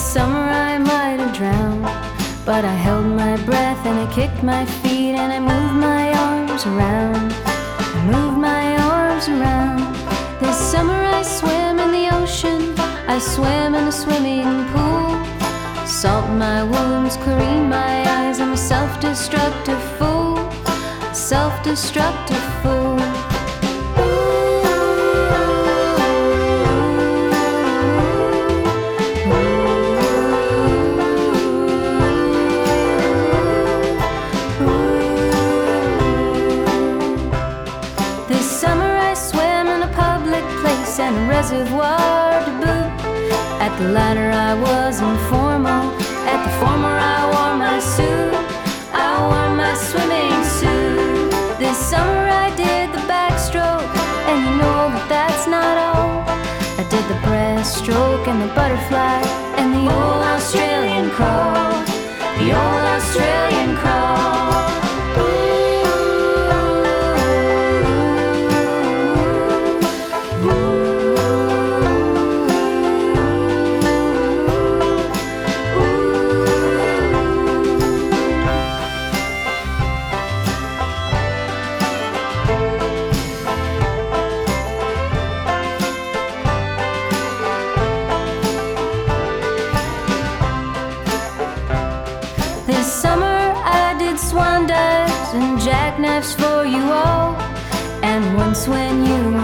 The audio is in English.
summer I might have drowned. But I held my breath and I kicked my feet and I moved my arms around. I moved my arms around. This summer I swam in the ocean. I swam in a swimming pool. Salt my wounds, clean my eyes. I'm a self destructive fool. Self destructive fool. and reservoir to boot. At the latter, I was informal. At the former, I wore my suit. I wore my swimming suit. This summer, I did the backstroke, and you know that that's not all. I did the breaststroke and the butterfly and the old Australian crawl. The old Australian crawl. This summer I did swan dives and jackknives for you all. And once when you